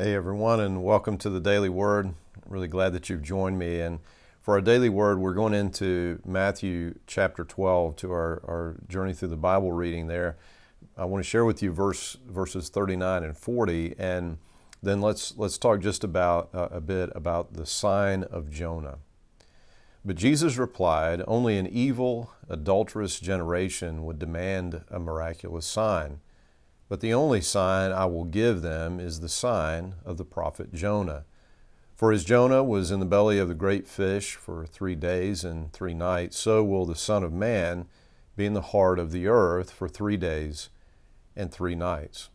Hey, everyone, and welcome to the Daily Word. Really glad that you've joined me. And for our daily word, we're going into Matthew chapter 12 to our, our journey through the Bible reading there. I want to share with you verse, verses 39 and 40, and then let's, let's talk just about uh, a bit about the sign of Jonah. But Jesus replied, Only an evil, adulterous generation would demand a miraculous sign but the only sign I will give them is the sign of the prophet Jonah. For as Jonah was in the belly of the great fish for three days and three nights, so will the Son of Man be in the heart of the earth for three days and three nights.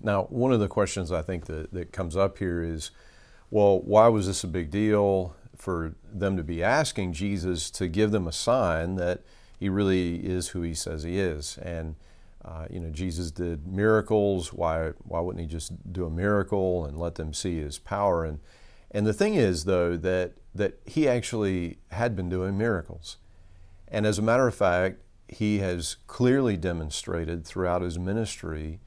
Now, one of the questions I think that, that comes up here is well, why was this a big deal for them to be asking Jesus to give them a sign that he really is who he says he is? And uh, you know, Jesus did miracles. Why, why wouldn't he just do a miracle and let them see his power? And, and the thing is, though, that, that he actually had been doing miracles. And as a matter of fact, he has clearly demonstrated throughout his ministry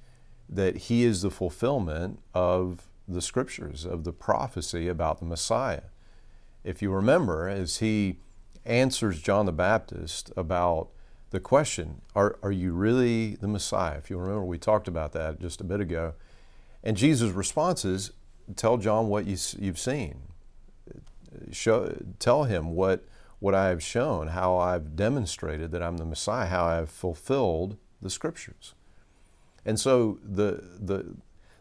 that he is the fulfillment of the scriptures, of the prophecy about the Messiah. If you remember, as he answers John the Baptist about the question are, are you really the Messiah? If you remember, we talked about that just a bit ago. And Jesus' response is tell John what you, you've seen. Show, tell him what, what I have shown, how I've demonstrated that I'm the Messiah, how I've fulfilled the Scriptures. And so the, the,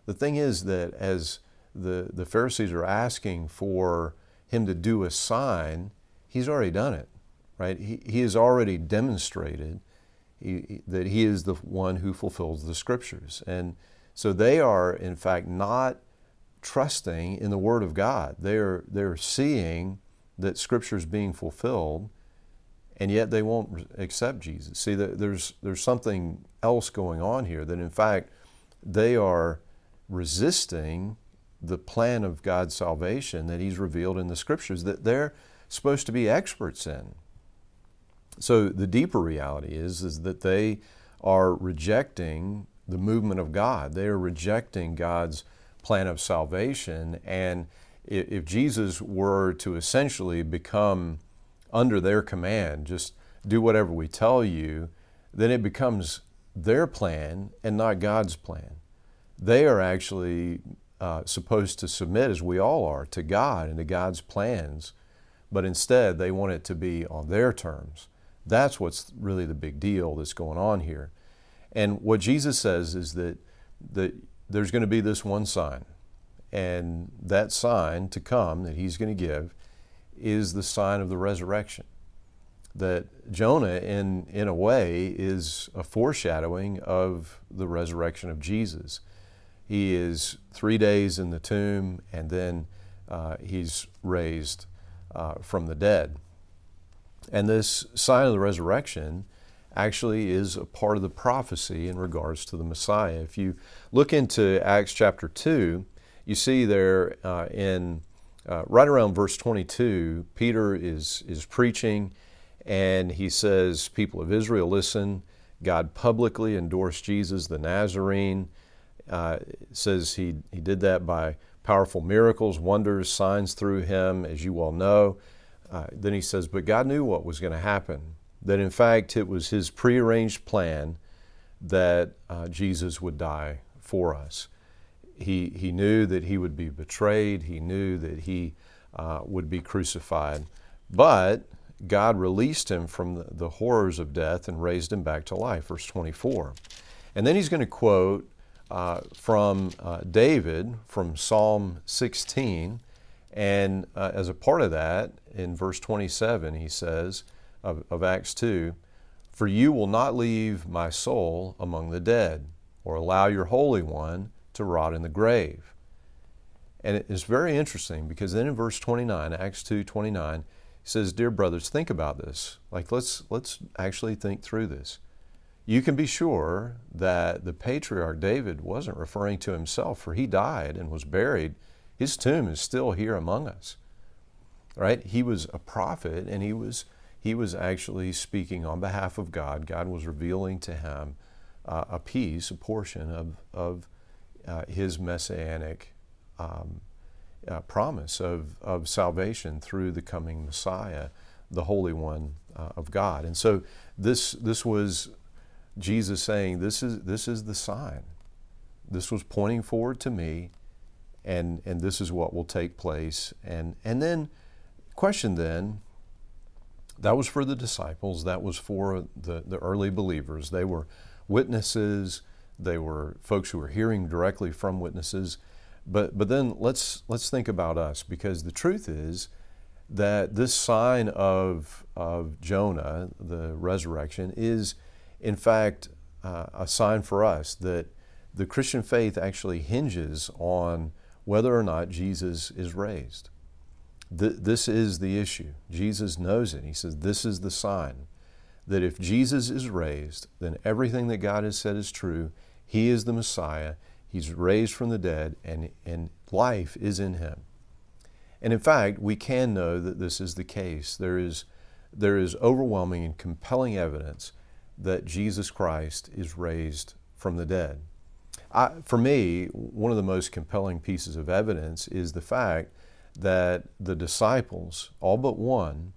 the thing is that as the, the Pharisees are asking for him to do a sign, he's already done it right? He, he has already demonstrated he, that he is the one who fulfills the scriptures. And so they are, in fact, not trusting in the Word of God. They're, they're seeing that Scripture is being fulfilled, and yet they won't accept Jesus. See, there's, there's something else going on here that, in fact, they are resisting the plan of God's salvation that He's revealed in the Scriptures that they're supposed to be experts in. So the deeper reality is, is that they are rejecting the movement of God. They are rejecting God's plan of salvation. And if Jesus were to essentially become under their command, just do whatever we tell you, then it becomes their plan and not God's plan. They are actually uh, supposed to submit, as we all are, to God and to God's plans, but instead they want it to be on their terms. That's what's really the big deal that's going on here. And what Jesus says is that, that there's going to be this one sign. And that sign to come that he's going to give is the sign of the resurrection. That Jonah, in, in a way, is a foreshadowing of the resurrection of Jesus. He is three days in the tomb and then uh, he's raised uh, from the dead. And this sign of the resurrection actually is a part of the prophecy in regards to the Messiah. If you look into Acts chapter 2, you see there uh, in uh, right around verse 22, Peter is, is preaching and he says, People of Israel, listen. God publicly endorsed Jesus the Nazarene. Uh, says he, he did that by powerful miracles, wonders, signs through him, as you all know. Uh, then he says, But God knew what was going to happen. That in fact, it was his prearranged plan that uh, Jesus would die for us. He, he knew that he would be betrayed, he knew that he uh, would be crucified. But God released him from the, the, horrors of death and raised him back to life. Verse 24. And then he's going to quote uh, from uh, David from Psalm 16 and uh, as a part of that, in verse 27, he says of, of Acts 2 For you will not leave my soul among the dead, or allow your Holy One to rot in the grave. And it's very interesting because then in verse 29, Acts 2 29, he says, Dear brothers, think about this. Like, let's, let's actually think through this. You can be sure that the patriarch David wasn't referring to himself, for he died and was buried his tomb is still here among us. Right? He was a prophet and he was he was actually speaking on behalf of God. God was revealing to him uh, a piece, a portion of, of uh, his messianic um, uh, promise of, of salvation through the coming Messiah, the Holy One uh, of God. And so this, this was Jesus saying, this is, this is the sign. This was pointing forward to me, and, and this is what will take place. And, and then, question then, that was for the disciples, that was for the, the early believers. They were witnesses, they were folks who were hearing directly from witnesses. But, but then let's, let's think about us because the truth is that this sign of, of Jonah, the resurrection, is in fact uh, a sign for us that the Christian faith actually hinges on whether or not Jesus is raised. Th- this is the issue. Jesus knows it. He says, This is the sign that if Jesus is raised, then everything that God has said is true. He is the Messiah. He's raised from the dead, and, and life is in him. And in fact, we can know that this is the case. There is, there is overwhelming and compelling evidence that Jesus Christ is raised from the dead. I, for me, one of the most compelling pieces of evidence is the fact that the disciples, all but one,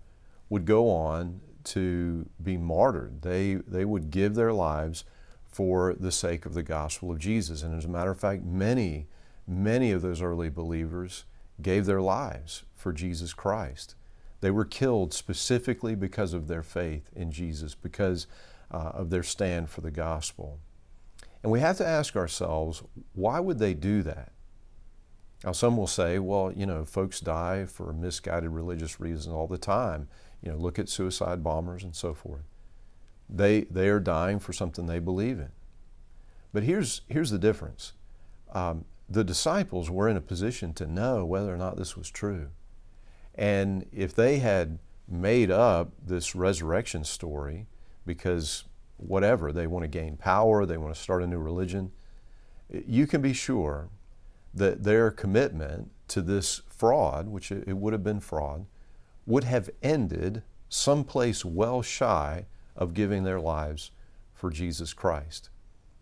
would go on to be martyred. They, they would give their lives for the sake of the gospel of Jesus. And as a matter of fact, many, many of those early believers gave their lives for Jesus Christ. They were killed specifically because of their faith in Jesus, because uh, of their stand for the gospel. And we have to ask ourselves, why would they do that? Now, some will say, well, you know, folks die for misguided religious reasons all the time. You know, look at suicide bombers and so forth. They, they are dying for something they believe in. But here's, here's the difference um, the disciples were in a position to know whether or not this was true. And if they had made up this resurrection story because whatever, they want to gain power, they want to start a new religion, you can be sure that their commitment to this fraud, which it would have been fraud, would have ended someplace well shy of giving their lives for Jesus Christ.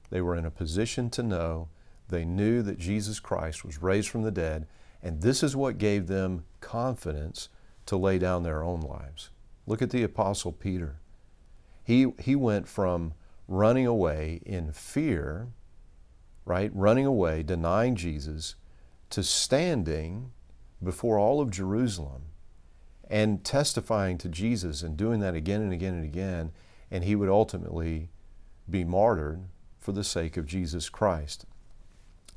They were in a position to know, they knew that Jesus Christ was raised from the dead, and this is what gave them confidence to lay down their own lives. Look at the Apostle Peter. He, he went from running away in fear, right? Running away, denying Jesus, to standing before all of Jerusalem and testifying to Jesus and doing that again and again and again, and he would ultimately be martyred for the sake of Jesus Christ.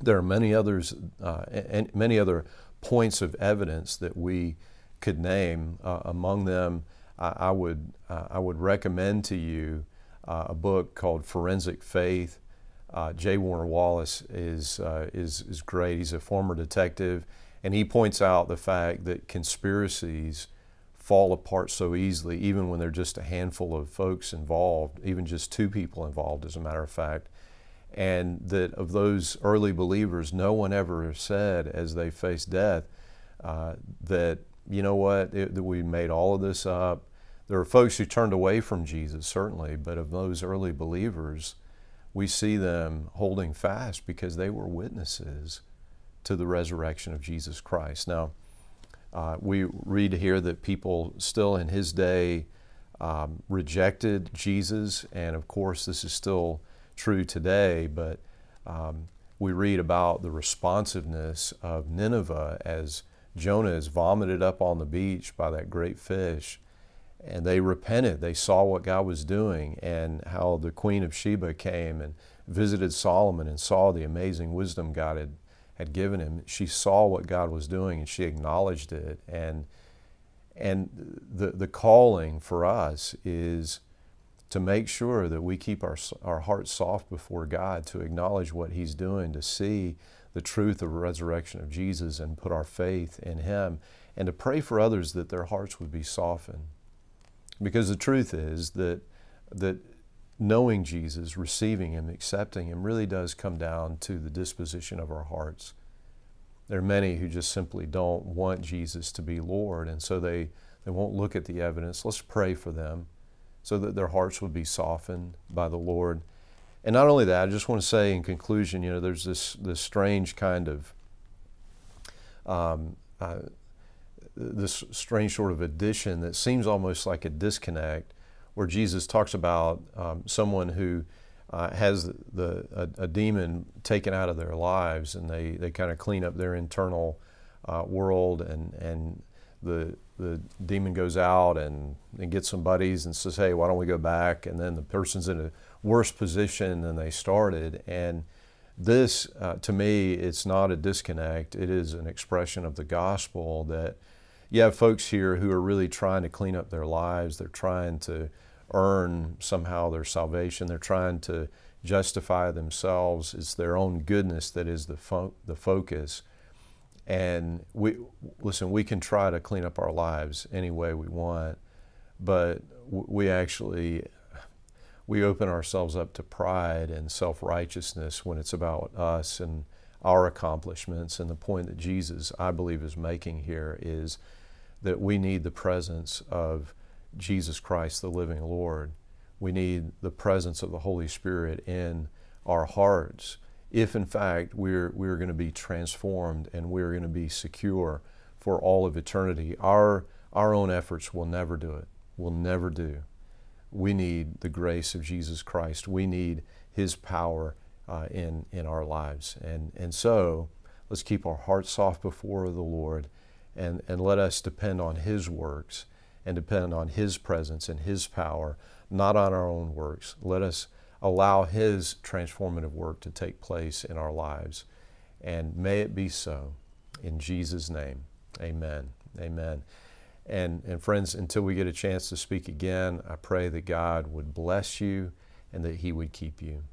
There are many others, uh, and many other points of evidence that we could name. Uh, among them, I, I would uh, I would recommend to you uh, a book called Forensic Faith. Uh, J. Warner Wallace is is is great. He's a former detective, and he points out the fact that conspiracies fall apart so easily, even when they're just a handful of folks involved, even just two people involved, as a matter of fact. And that of those early believers, no one ever said as they faced death uh, that, you know what, it, that we made all of this up. There are folks who turned away from Jesus, certainly, but of those early believers, we see them holding fast because they were witnesses to the resurrection of Jesus Christ. Now, uh, we read here that people still in his day um, rejected Jesus, and of course, this is still true today, but um, we read about the responsiveness of Nineveh as Jonah is vomited up on the beach by that great fish. And they repented. They saw what God was doing and how the Queen of Sheba came and visited Solomon and saw the amazing wisdom God had had given him. She saw what God was doing and she acknowledged it. And, and the, the calling for us is to make sure that we keep our, our hearts soft before God, to acknowledge what He's doing, to see the truth of the resurrection of Jesus and put our faith in Him, and to pray for others that their hearts would be softened. Because the truth is that, that knowing Jesus, receiving Him, accepting Him, really does come down to the disposition of our hearts. There are many who just simply don't want Jesus to be Lord, and so they, they won't look at the evidence. Let's pray for them so that their hearts would be softened by the Lord. and not only that, I just want to say in conclusion, you know, there's this this strange kind of um, uh, this strange sort of addition that seems almost like a disconnect, where Jesus talks about um, someone who uh, has the a, a, demon taken out of their lives, and they, they kind of clean up their internal uh, world, and and the the demon goes out and, and gets some buddies and says, "Hey, why don't we go back?" And then the person's in a worse position than they started, and this, uh, to me, it's not a disconnect. It is an expression of the gospel that you have folks here who are really trying to clean up their lives. They're trying to earn somehow their salvation. They're trying to justify themselves. It's their own goodness that is the, fo- the focus. And we, listen, we can try to clean up our lives any way we want, but we actually we open ourselves up to pride and self-righteousness when it's about us and our accomplishments and the point that Jesus I believe is making here is that we need the presence of Jesus Christ, the living Lord. We need the presence of the Holy Spirit in our hearts if, in fact, we're, we're going to be transformed and we're going to be secure for all of eternity. Our, our own efforts will never do it, will never do. We need the grace of Jesus Christ. We need His power uh, in, in our lives. And, and so, let's keep our hearts soft before the Lord and, and let us depend on His works and depend on His presence and His power, not on our own works. Let us allow His transformative work to take place in our lives. And may it be so. In Jesus' name, amen. Amen. And, and friends, until we get a chance to speak again, I pray that God would bless you and that He would keep you.